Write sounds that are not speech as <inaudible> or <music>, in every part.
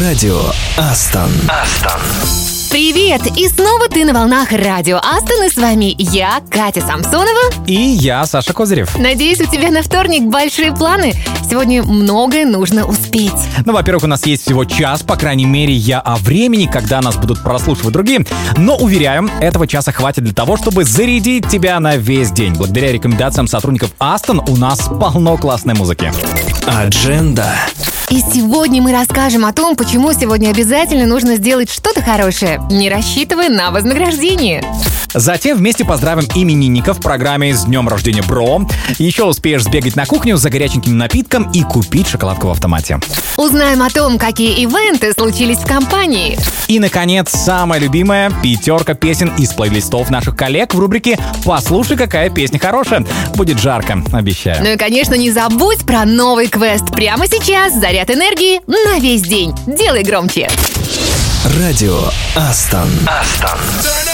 Радио Астон. Астон. Привет! И снова ты на волнах радио Астон, и с вами я, Катя Самсонова. И я, Саша Козырев. Надеюсь, у тебя на вторник большие планы. Сегодня многое нужно успеть. Ну, во-первых, у нас есть всего час, по крайней мере, я о времени, когда нас будут прослушивать другие. Но, уверяю, этого часа хватит для того, чтобы зарядить тебя на весь день. Благодаря рекомендациям сотрудников Астон у нас полно классной музыки. Адженда. И сегодня мы расскажем о том, почему сегодня обязательно нужно сделать что-то хорошее, не рассчитывая на вознаграждение. Затем вместе поздравим именинников в программе «С днем рождения, бро». Еще успеешь сбегать на кухню за горяченьким напитком и купить шоколадку в автомате. Узнаем о том, какие ивенты случились в компании. И, наконец, самая любимая пятерка песен из плейлистов наших коллег в рубрике «Послушай, какая песня хорошая». Будет жарко, обещаю. Ну и, конечно, не забудь про новый квест. Прямо сейчас заряд энергии на весь день. Делай громче. Радио Астон. Астон.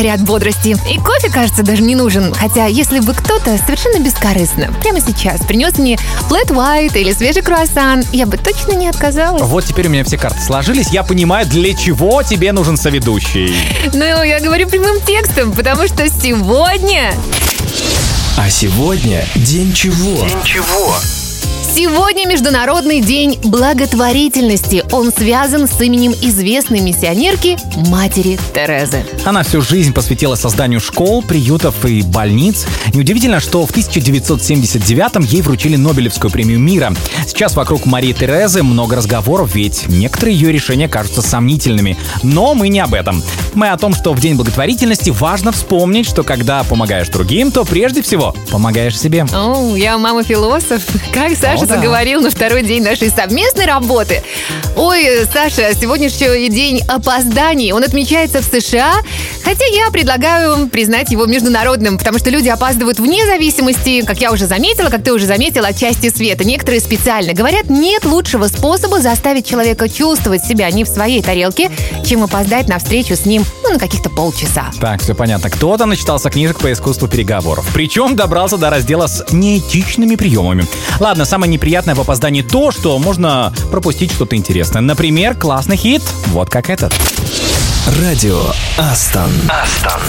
Заряд бодрости. И кофе, кажется, даже не нужен. Хотя, если бы кто-то совершенно бескорыстно прямо сейчас принес мне flat white или свежий круассан, я бы точно не отказалась. Вот теперь у меня все карты сложились. Я понимаю, для чего тебе нужен соведущий. Ну, я говорю прямым текстом, потому что сегодня... А сегодня день чего? чего? Сегодня Международный день благотворительности. Он связан с именем известной миссионерки матери Терезы. Она всю жизнь посвятила созданию школ, приютов и больниц. Неудивительно, что в 1979-м ей вручили Нобелевскую премию мира. Сейчас вокруг Марии Терезы много разговоров, ведь некоторые ее решения кажутся сомнительными. Но мы не об этом. Мы о том, что в День благотворительности важно вспомнить, что когда помогаешь другим, то прежде всего помогаешь себе. О, я мама философ. Как Саша О, да. заговорил на второй день нашей совместной работы. Ой, Саша, сегодня еще и день опозданий. Он отмечается в США, хотя я предлагаю признать его международным, потому что люди опаздывают вне зависимости, как я уже заметила, как ты уже заметила, от части света. Некоторые специально говорят, нет лучшего способа заставить человека чувствовать себя не в своей тарелке, чем опоздать на встречу с ним ну, на каких-то полчаса. Так, все понятно. Кто-то начитался книжек по искусству переговоров. Причем добрался до раздела с неэтичными приемами. Ладно, самое неприятное в опоздании то, что можно пропустить что-то интересное. Например, классный хит, вот как этот. Радио Астон. Астон.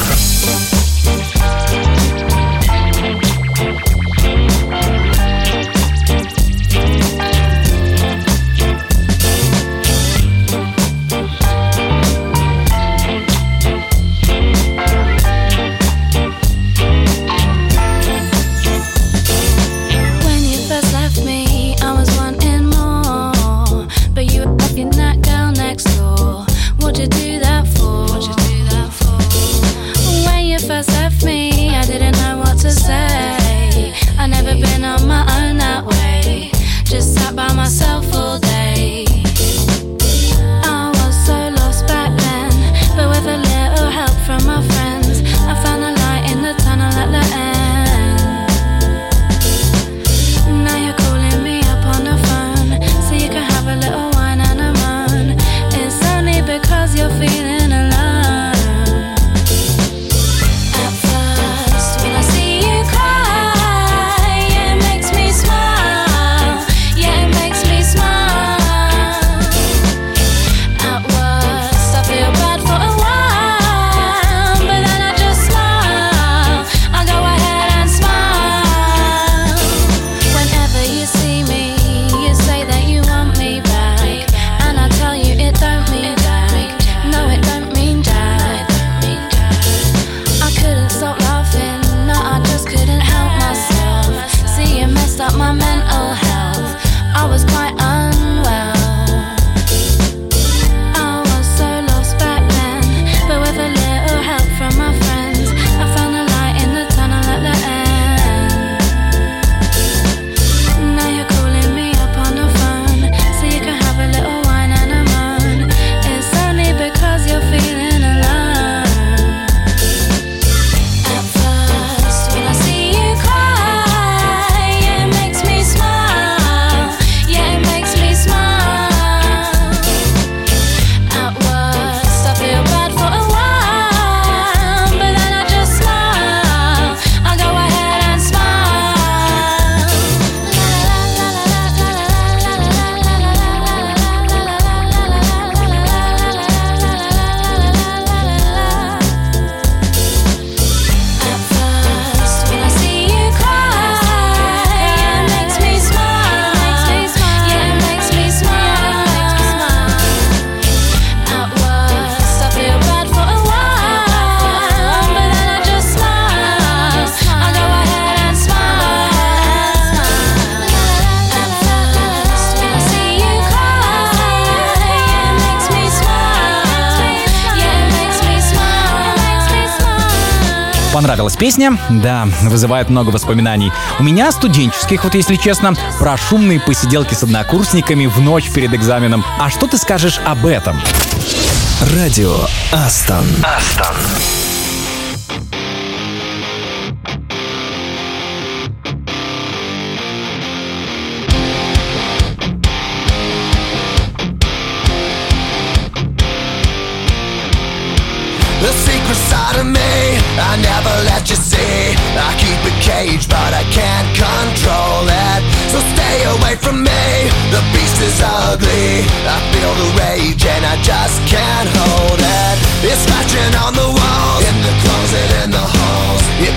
Песня? Да, вызывает много воспоминаний. У меня студенческих, вот если честно, про шумные посиделки с однокурсниками в ночь перед экзаменом. А что ты скажешь об этом? Радио Астон. Астон. I never let you see. I keep it caged, but I can't control it. So stay away from me. The beast is ugly. I feel the rage and I just can't hold it. It's scratching on the walls, in the closet, in the halls. It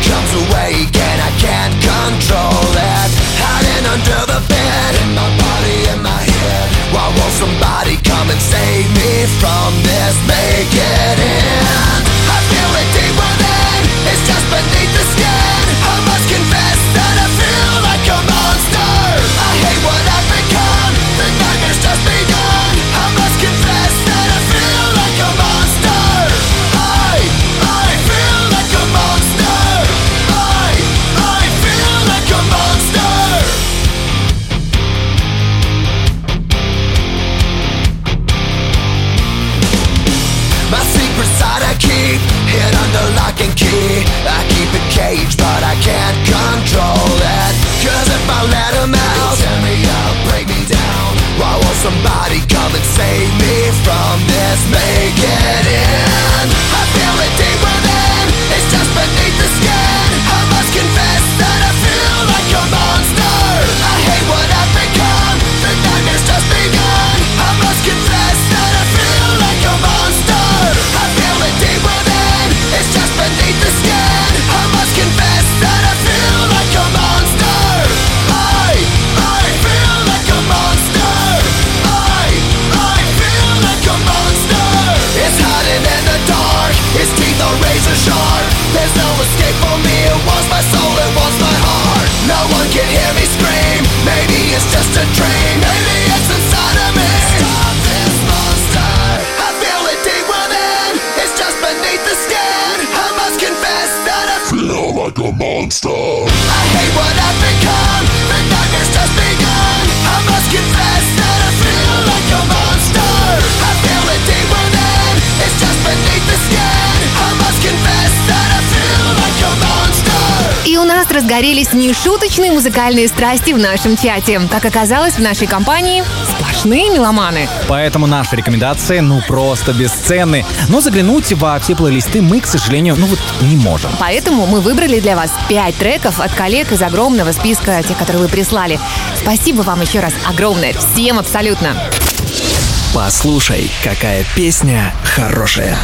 like a monster. I hate what I've become. The nightmare's just begun. I must confess that I feel like a monster. I feel it deep within. It's just beneath the skin. I must confess that I feel like a monster. И у нас разгорелись нешуточные музыкальные страсти в нашем чате. Как оказалось, в нашей компании сплошные меломаны. Поэтому наши рекомендации, ну, просто бесценны. Но заглянуть во все плейлисты мы, к сожалению, ну вот не можем. Поэтому мы выбрали для вас 5 треков от коллег из огромного списка тех, которые вы прислали. Спасибо вам еще раз огромное. Всем абсолютно. Послушай, какая песня хорошая.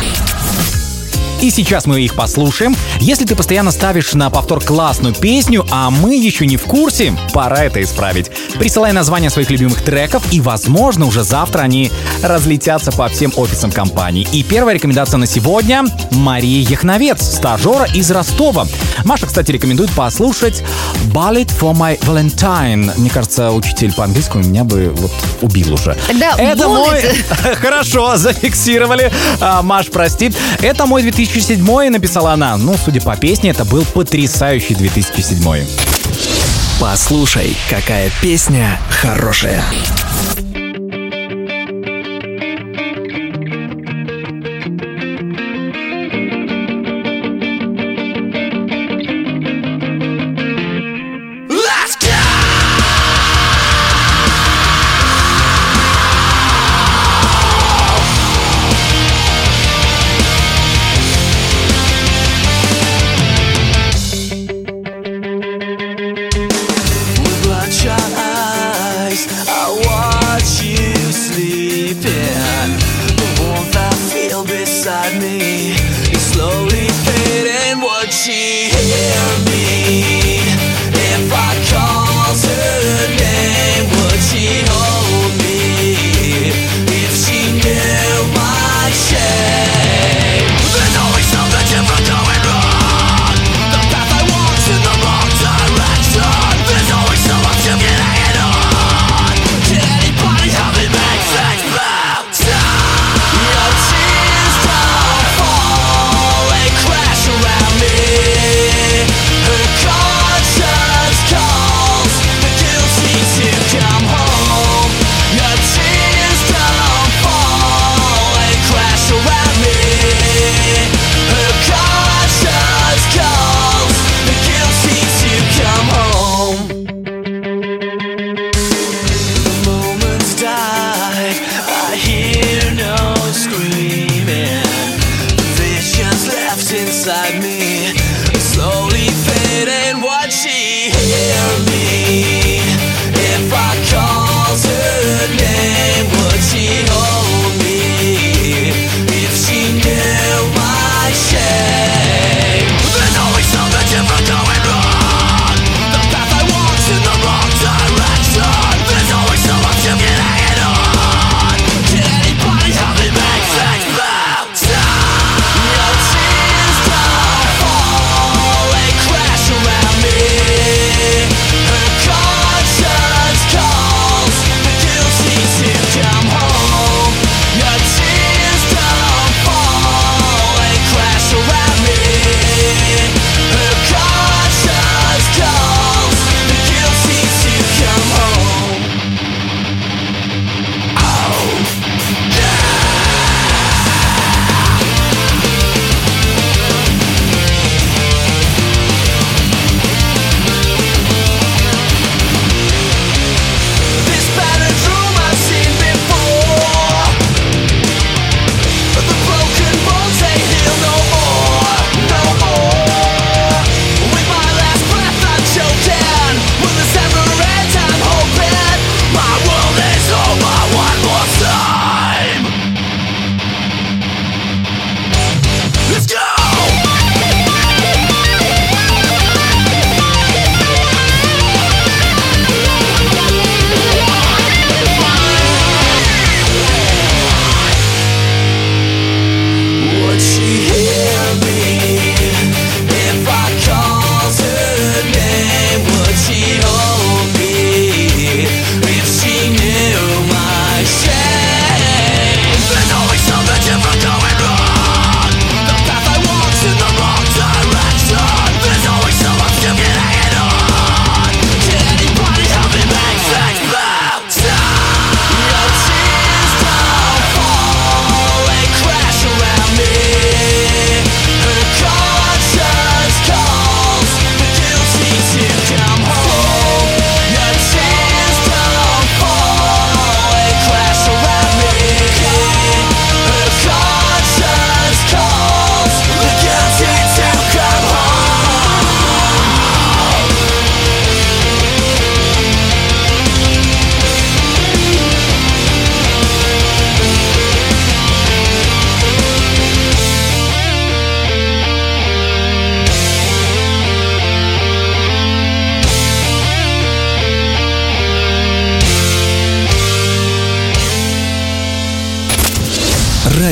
И сейчас мы их послушаем. Если ты постоянно ставишь на повтор классную песню, а мы еще не в курсе, пора это исправить. Присылай названия своих любимых треков, и, возможно, уже завтра они разлетятся по всем офисам компании. И первая рекомендация на сегодня — Мария Яхновец, стажера из Ростова. Маша, кстати, рекомендует послушать «Ballad for my Valentine». Мне кажется, учитель по английскому меня бы вот убил уже. Тогда Это мой... «Bullet». <laughs> Хорошо, зафиксировали. А, Маш, прости. Это мой 2007 написала она. Ну, судя по песне, это был потрясающий 2007 Послушай, какая песня хорошая.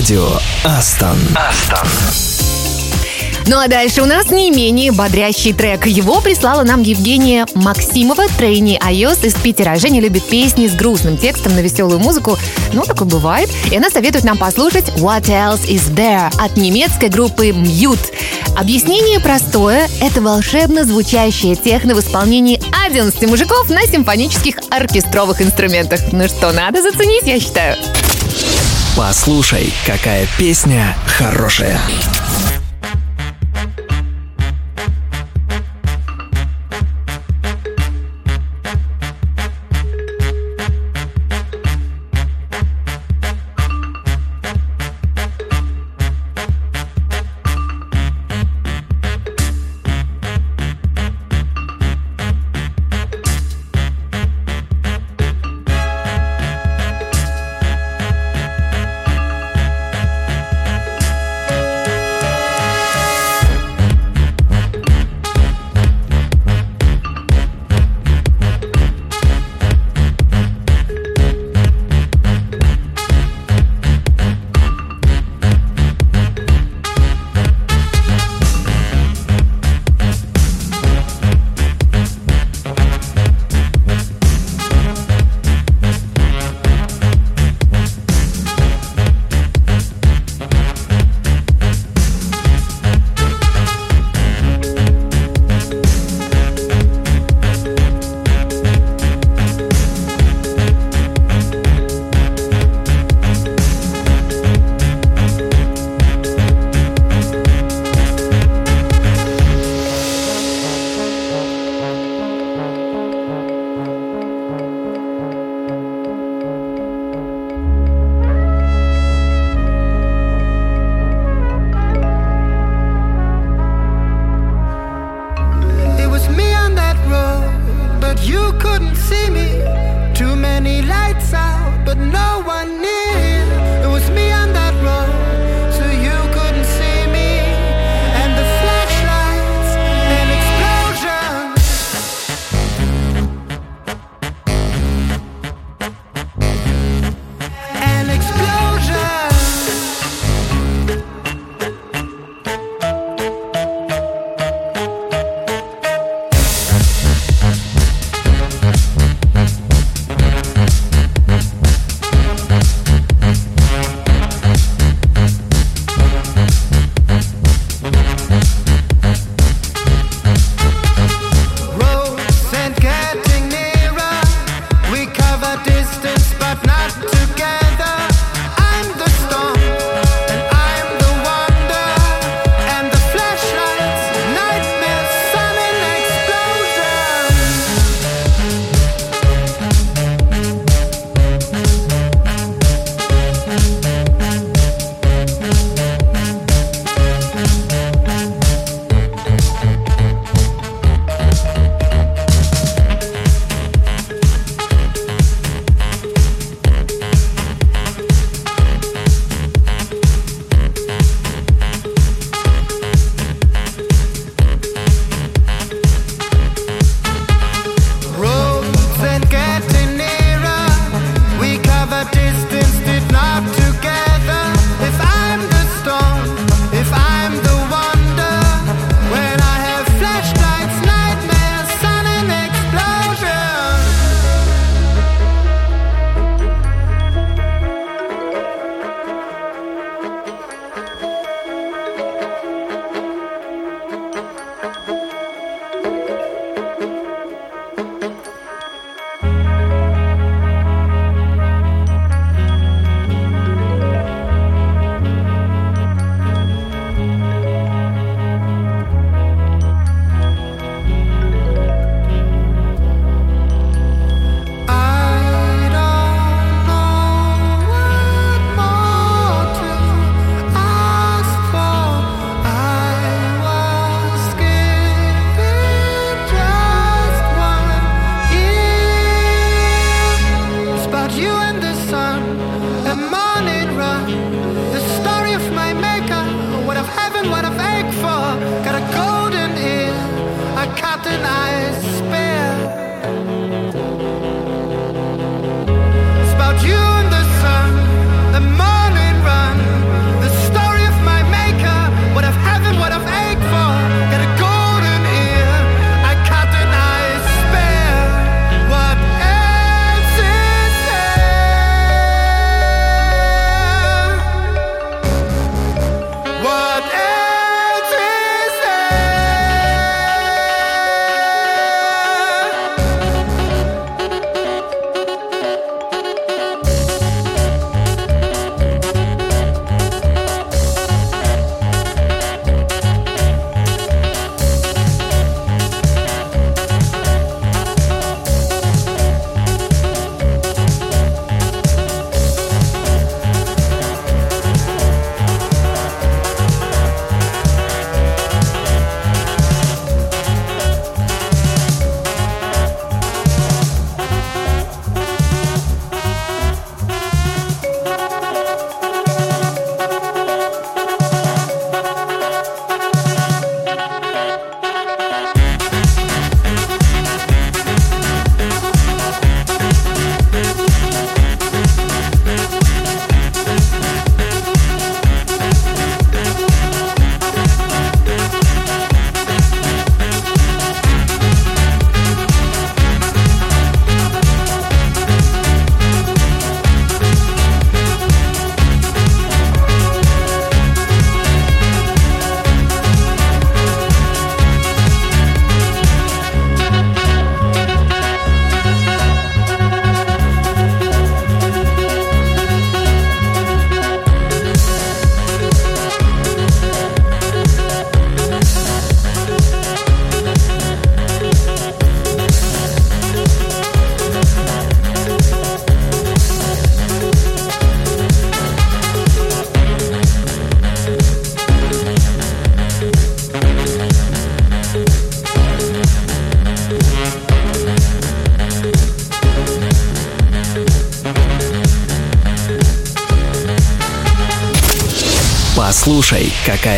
Радио Астон. Астон. Ну а дальше у нас не менее бодрящий трек. Его прислала нам Евгения Максимова, трейни iOS из Питера. Женя любит песни с грустным текстом на веселую музыку. Ну, такое бывает. И она советует нам послушать What Else Is There от немецкой группы Mute. Объяснение простое. Это волшебно звучащая техно в исполнении 11 мужиков на симфонических оркестровых инструментах. Ну что, надо заценить, я считаю. Послушай, какая песня хорошая.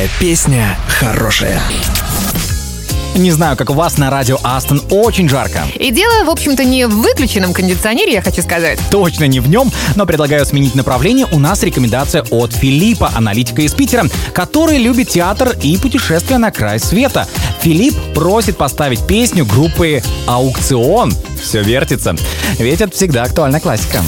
Какая песня хорошая. Не знаю, как у вас на радио Астон очень жарко. И дело, в общем-то, не в выключенном кондиционере, я хочу сказать. Точно не в нем, но предлагаю сменить направление. У нас рекомендация от Филиппа, аналитика из Питера, который любит театр и путешествия на край света. Филипп просит поставить песню группы «Аукцион». Все вертится. Ведь это всегда актуальная классика.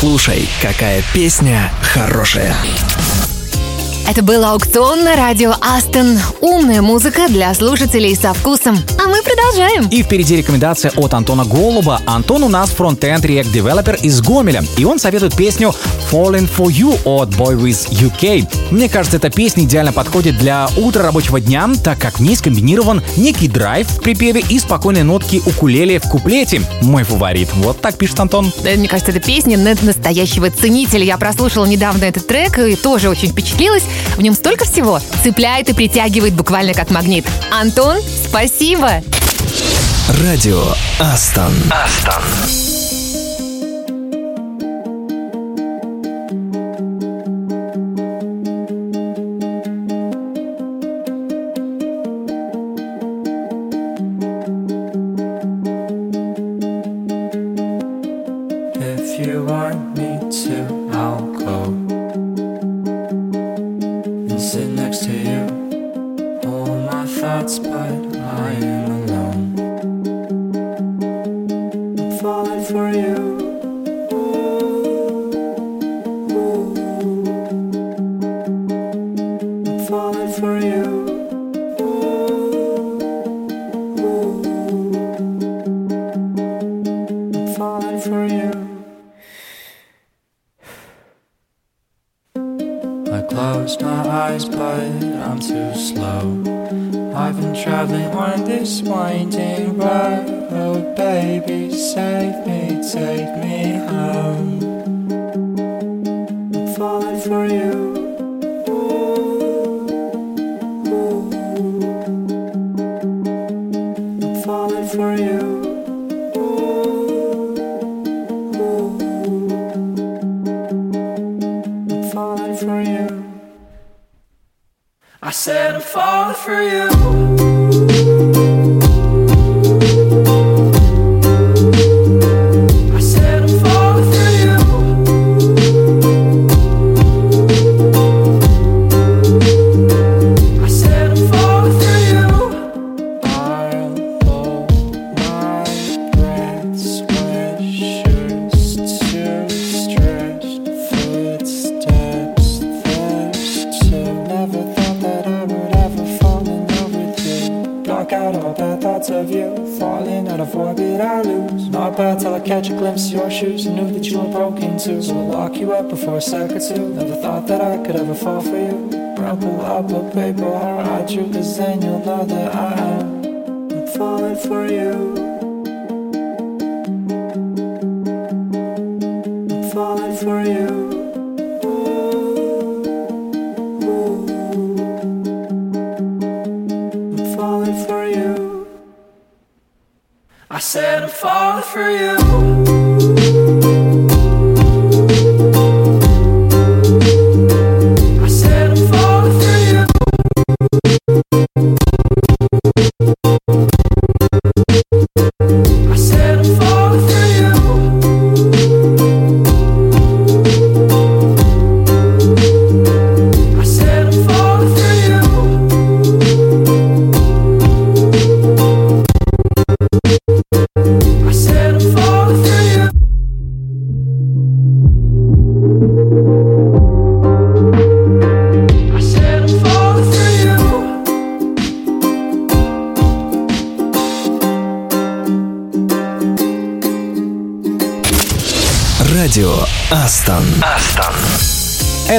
Послушай, какая песня хорошая. Это был аукцион на радио Астон. Умная музыка для слушателей со вкусом. А мы продолжаем. И впереди рекомендация от Антона Голуба. Антон у нас фронтенд React Developer из Гомеля. И он советует песню Falling for You от Boy with UK. Мне кажется, эта песня идеально подходит для утра рабочего дня, так как в ней скомбинирован некий драйв в припеве и спокойные нотки укулеле в куплете. Мой фаворит. Вот так пишет Антон. Мне кажется, это песня на- настоящего ценителя. Я прослушала недавно этот трек и тоже очень впечатлилась. В нем столько всего. Цепляет и притягивает буквально как магнит. Антон, спасибо! Радио Астон. Астон. Slow. I've been traveling on this winding road. Oh, baby, save me, take me home. I'm falling for you.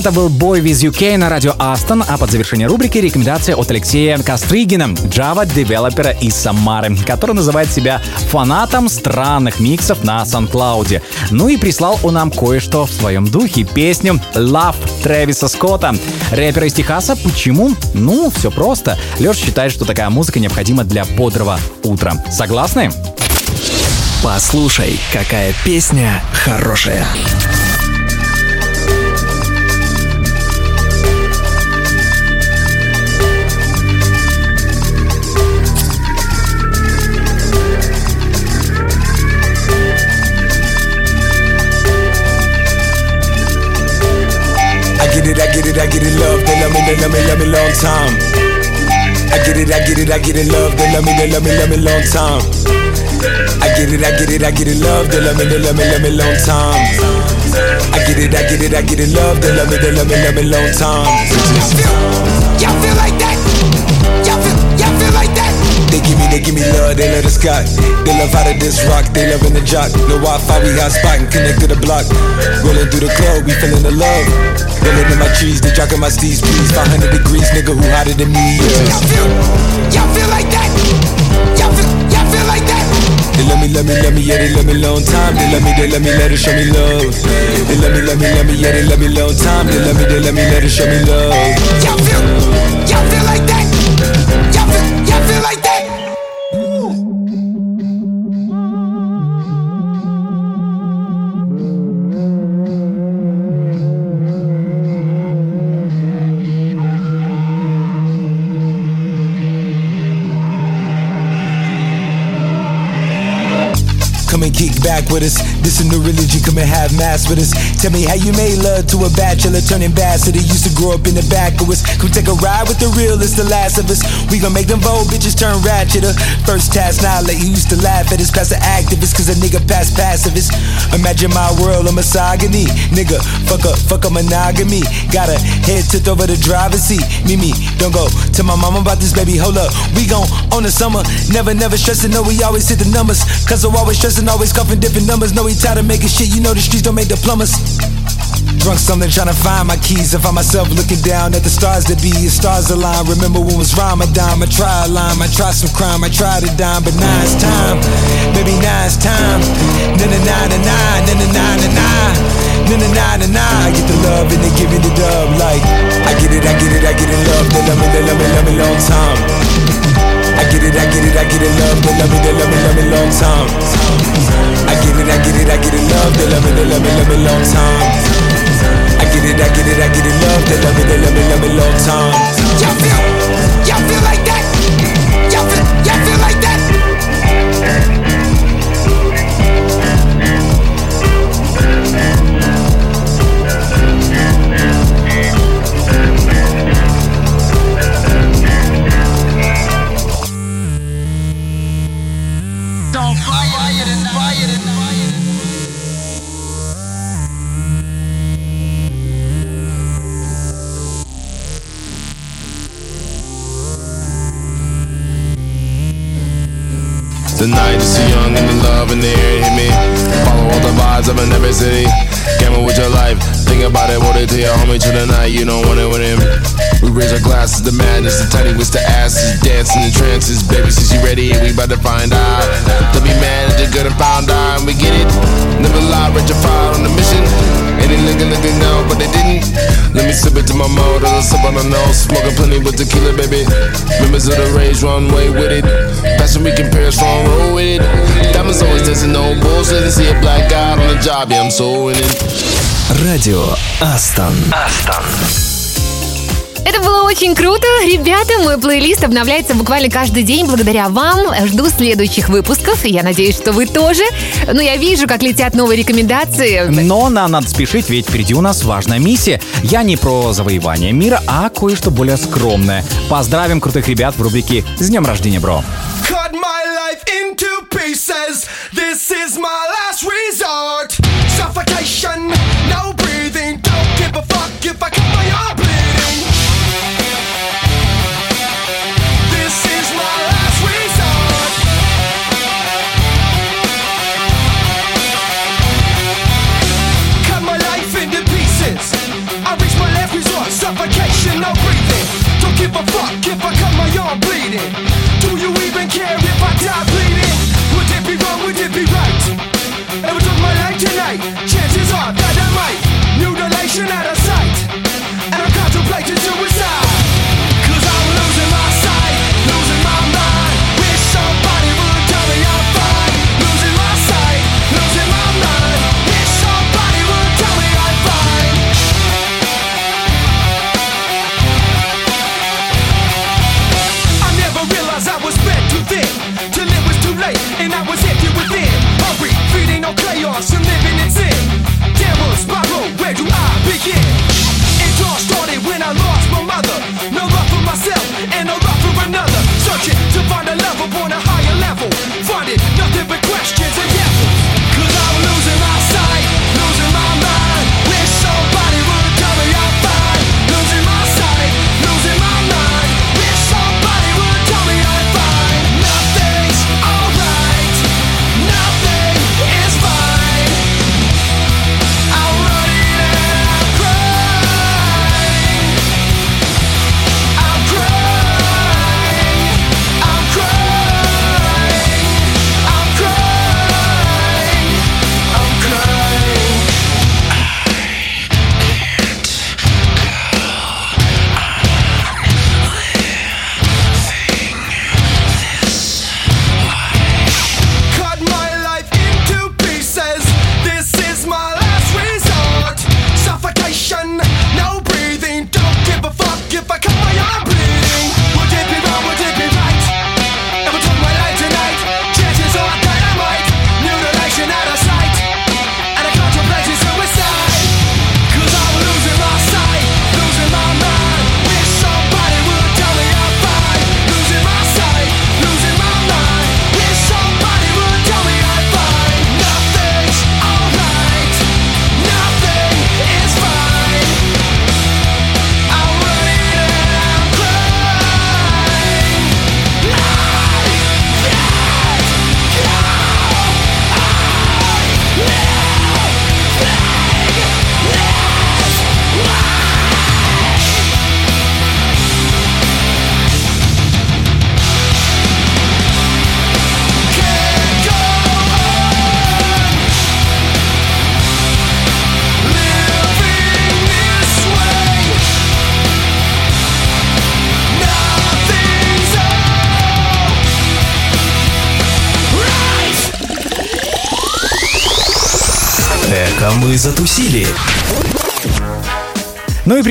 Это был бой with UK на радио Астон, а под завершение рубрики рекомендация от Алексея Костригина, Java девелопера из Самары, который называет себя фанатом странных миксов на SoundCloud. Ну и прислал он нам кое-что в своем духе, песню Love Трэвиса Скотта. Рэпера из Техаса. Почему? Ну, все просто. Леш считает, что такая музыка необходима для бодрого утра. Согласны? Послушай, какая песня хорошая. It, I get it, love. They love me, they love me, love me long time. I get it, I get it, I get it, love. They love me, they love me, love me long time. I get it, I get it, I get it, love. They love me, they love me, love me long time. I get it, I get it, I get it, love. They love me, they love me, love me long time. Me they love the sky. They love how to this rock, they love in the jock. No Wi-Fi, we hot spot and connect to the block. Rolling through the club, we feeling the love. Rolling in my trees, they jocking my steez, please. 500 degrees, nigga, who hotter than me? Yeah. Y'all feel, y'all feel like that? Y'all feel, y'all feel like that? They love me, love me, love me, yeah, they love me long time. They love me, they love me, let it show me love. They love me, love me, love me, yeah, they love me long time. They love me, they love me, let it show me love. Y'all feel, y'all feel like that? Back with us. This is new religion. Come and have mass with us. Tell me how you made love to a bachelor, turn ambassador. Used to grow up in the back of us. Come take a ride with the realest, the last of us. We gon' make them bold bitches turn ratcheter. First task, now let you used to laugh at us past the activists, cause a nigga past pacifist. Imagine my world of misogyny. Nigga, fuck up, fuck a monogamy. Got a head tipped over the driver's seat. Mimi, don't go. Tell my mama about this baby, hold up. We gon' own the summer. Never, never stressing, no, we always hit the numbers. Cause I'm always stressing, always cuffing different numbers. No, he tired of making shit, you know the streets don't make the plumbers. Drunk something trying to find my keys. I find myself looking down at the stars that be. As stars align. Remember when was Ramadan? I try a line, I try some crime, I try to dime, but now it's time. Baby, now it's time. Na na na na na na na na na na na na na na. I get the love and they give me the dub. Like I get it, I get it, I get it. Love, they love me, they love me, love me long time. I get it, I get it, I get it. Love, they love me, they love me, love me long time. I get it, I get it, I get it. Love, they love me, they love me, love me long time. I get it, I get it, I get it. Love, they love me, they love me, love me long time. The night is too young and the love in the air hit me. Follow all the vibes up in every city. Gamble with your life. Think about it, what it to your homie to the night. You don't want it with him. We raise our glasses to madness. The tiny with the asses. Dancing in trances. Baby, since you ready, we about to find out. Don't be mad at the good and found out. And we get it. Never lie, rectified on the mission. And they looking, looking now, but they didn't. Let me sip it to my mouth, I'll sip on the nose. Smoking plenty with tequila, baby. Members of the rage, run way with it. Passion we compare, strong roll with it. Diamonds always dancing, no bullshit. And see a black guy on the job, yeah, I'm so in it. Радио Астон. Астон. Это было очень круто. Ребята, мой плейлист обновляется буквально каждый день благодаря вам. Жду следующих выпусков. Я надеюсь, что вы тоже. Но я вижу, как летят новые рекомендации. Но нам надо спешить, ведь впереди у нас важная миссия. Я не про завоевание мира, а кое-что более скромное. Поздравим крутых ребят в рубрике «С днем рождения, бро». cut my life into pieces. This is my last resort. Suffocation, no give a fuck if I cut my arm bleeding. Do you even care if I die bleeding? Would it be wrong? Would it be right? If I took my life tonight, chances are that I might. Mutilation out of sight. And I'm contemplating suicide. yeah.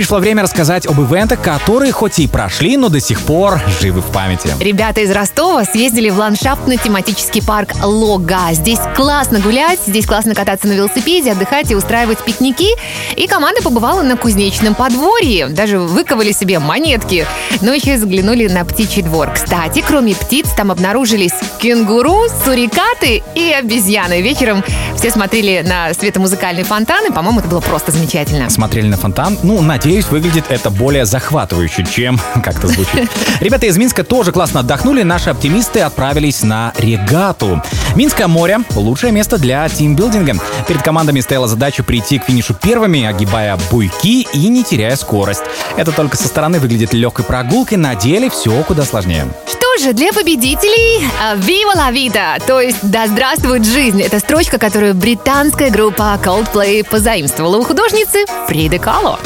Пришло время рассказать об ивентах, которые хоть и прошли, но до сих пор живы в памяти. Ребята из Ростова съездили в ландшафтно-тематический парк Лога. Здесь классно гулять, здесь классно кататься на велосипеде, отдыхать и устраивать пикники. И команда побывала на кузнечном подворье. Даже выковали себе монетки. Ну еще и заглянули на птичий двор. Кстати, кроме птиц, там обнаружились кенгуру, сурикаты и обезьяны. Вечером все смотрели на светомузыкальные фонтаны. По-моему, это было просто замечательно. Смотрели на фонтан. Ну, надеюсь, выглядит это более захватывающе, чем как-то звучит. Ребята из Минска тоже классно отдохнули. Наши оптимисты отправились на регату. Минское море — лучшее место для тимбилдинга. Перед командами стояла задача прийти к финишу первыми, огибая буйки и не теряя скорость. Это только со стороны выглядит легкой прогулкой, на деле все куда сложнее. Что же, для победителей а, «Viva la vida», то есть «Да здравствует жизнь». Это строчка, которую британская группа Coldplay позаимствовала у художницы Фриды Кало.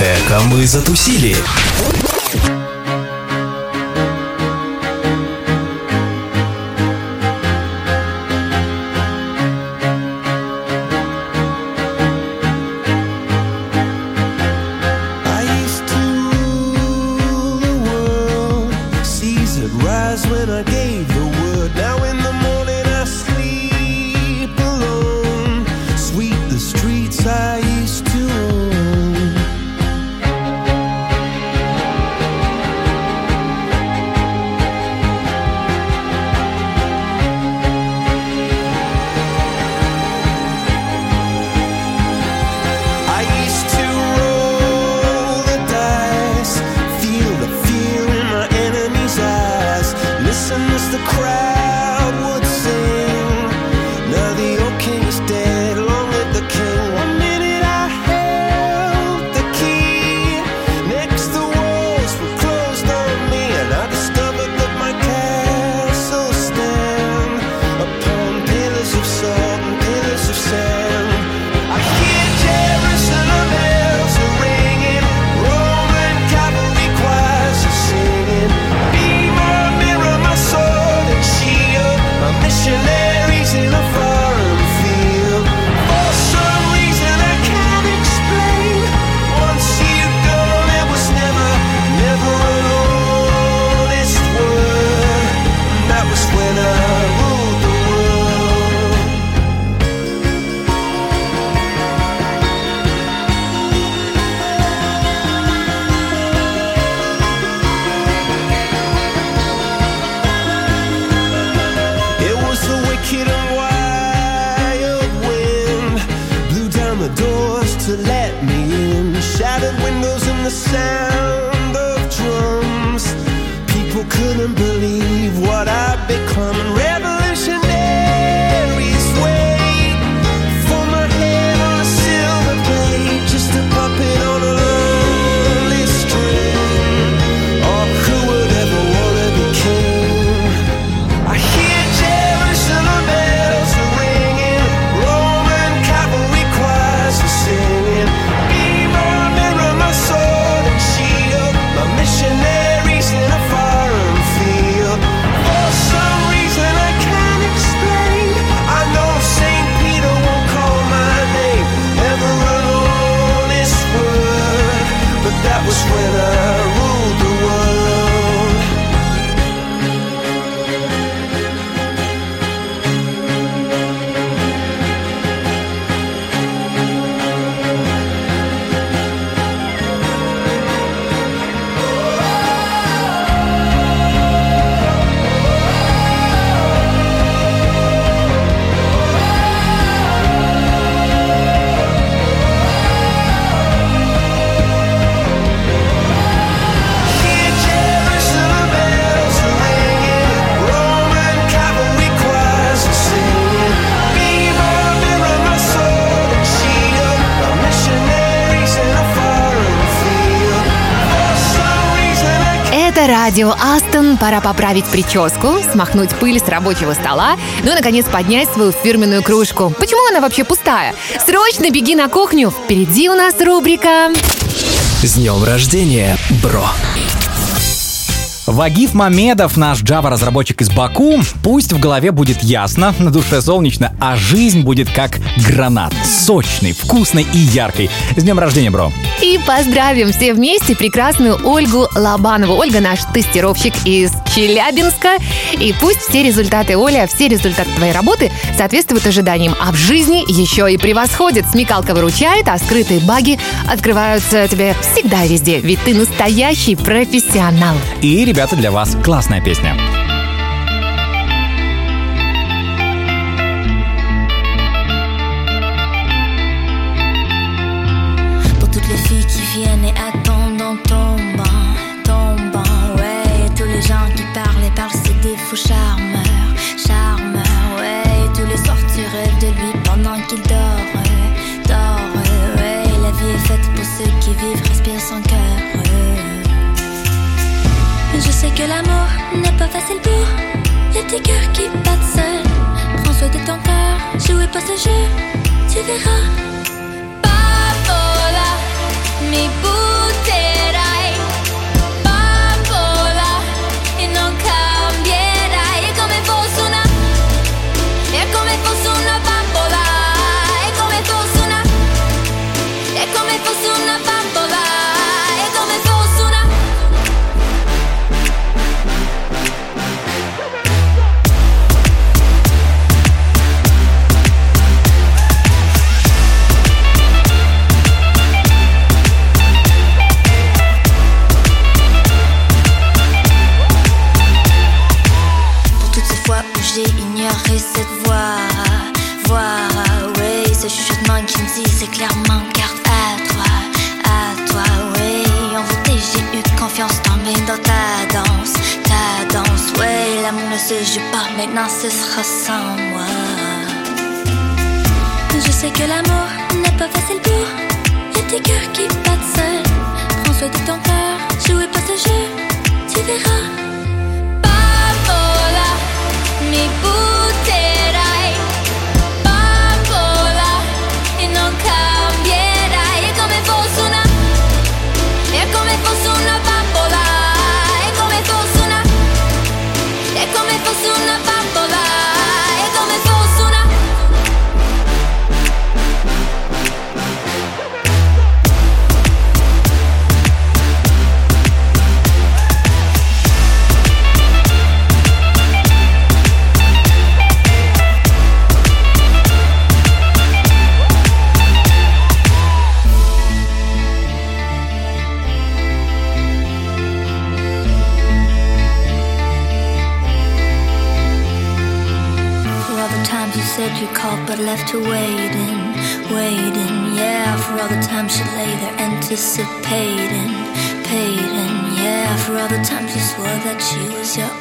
Эко мы затусили. Sound of drums. People couldn't believe what I'd become. Радио Астон. Пора поправить прическу, смахнуть пыль с рабочего стола, ну и, наконец, поднять свою фирменную кружку. Почему она вообще пустая? Срочно беги на кухню. Впереди у нас рубрика... С днем рождения, бро! Вагиф Мамедов, наш Java-разработчик из Баку. Пусть в голове будет ясно, на душе солнечно, а жизнь будет как гранат. Сочный, вкусный и яркий. С днем рождения, бро. И поздравим все вместе прекрасную Ольгу Лобанову. Ольга наш тестировщик из Челябинска. И пусть все результаты Оля, все результаты твоей работы соответствуют ожиданиям, а в жизни еще и превосходят. Смекалка выручает, а скрытые баги открываются тебе всегда и везде, ведь ты настоящий профессионал. И, ребята, для вас классная песня. C'est le tour. Y'a tes cœurs qui battent seuls. Prends soin de ton cœur, jouez pas ce jeu, tu verras. Pas là, mais pour. C'est clairement garde à toi, à toi, oui. Envoûté, j'ai eu confiance tombé dans ta danse, ta danse, oui. L'amour ne se joue pas, maintenant ce sera sans moi. Je sais que l'amour n'est pas facile pour her waiting, waiting. Yeah, for all the times she lay there anticipating, paiding. Yeah, for all the times you swore that she was your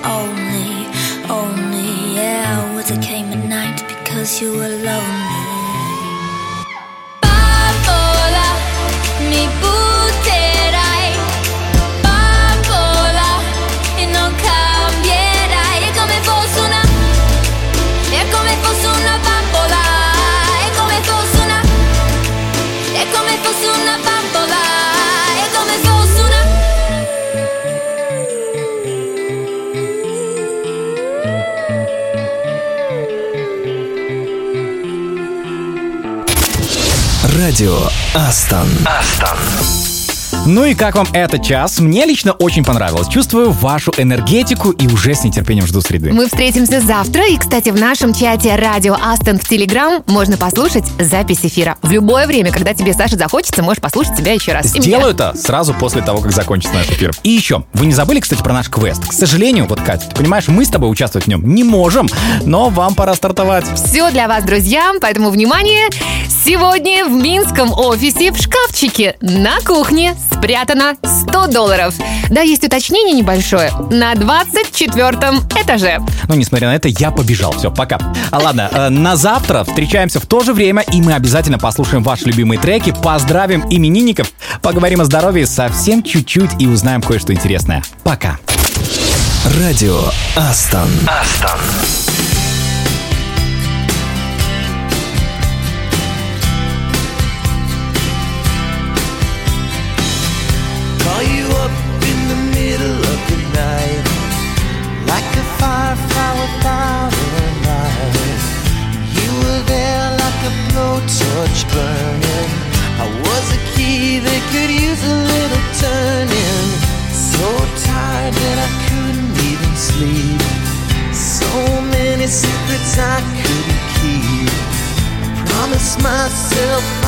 Радио Астон. Астон. Ну и как вам этот час? Мне лично очень понравилось. Чувствую вашу энергетику и уже с нетерпением жду среды. Мы встретимся завтра. И, кстати, в нашем чате «Радио Астон» в Телеграм можно послушать запись эфира. В любое время, когда тебе, Саша, захочется, можешь послушать себя еще раз. Сделаю это сразу после того, как закончится наш эфир. И еще, вы не забыли, кстати, про наш квест? К сожалению, вот, Катя, ты понимаешь, мы с тобой участвовать в нем не можем, но вам пора стартовать. Все для вас, друзья, поэтому внимание! Сегодня в Минском офисе в шкафчике на кухне спрятано 100 долларов. Да, есть уточнение небольшое. На 24 этаже. Но, несмотря на это, я побежал. Все, пока. А ладно, э, на завтра встречаемся в то же время, и мы обязательно послушаем ваши любимые треки, поздравим именинников, поговорим о здоровье совсем чуть-чуть и узнаем кое-что интересное. Пока. Радио Астон. Астон. Myself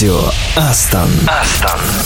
Радио Астон. Астон.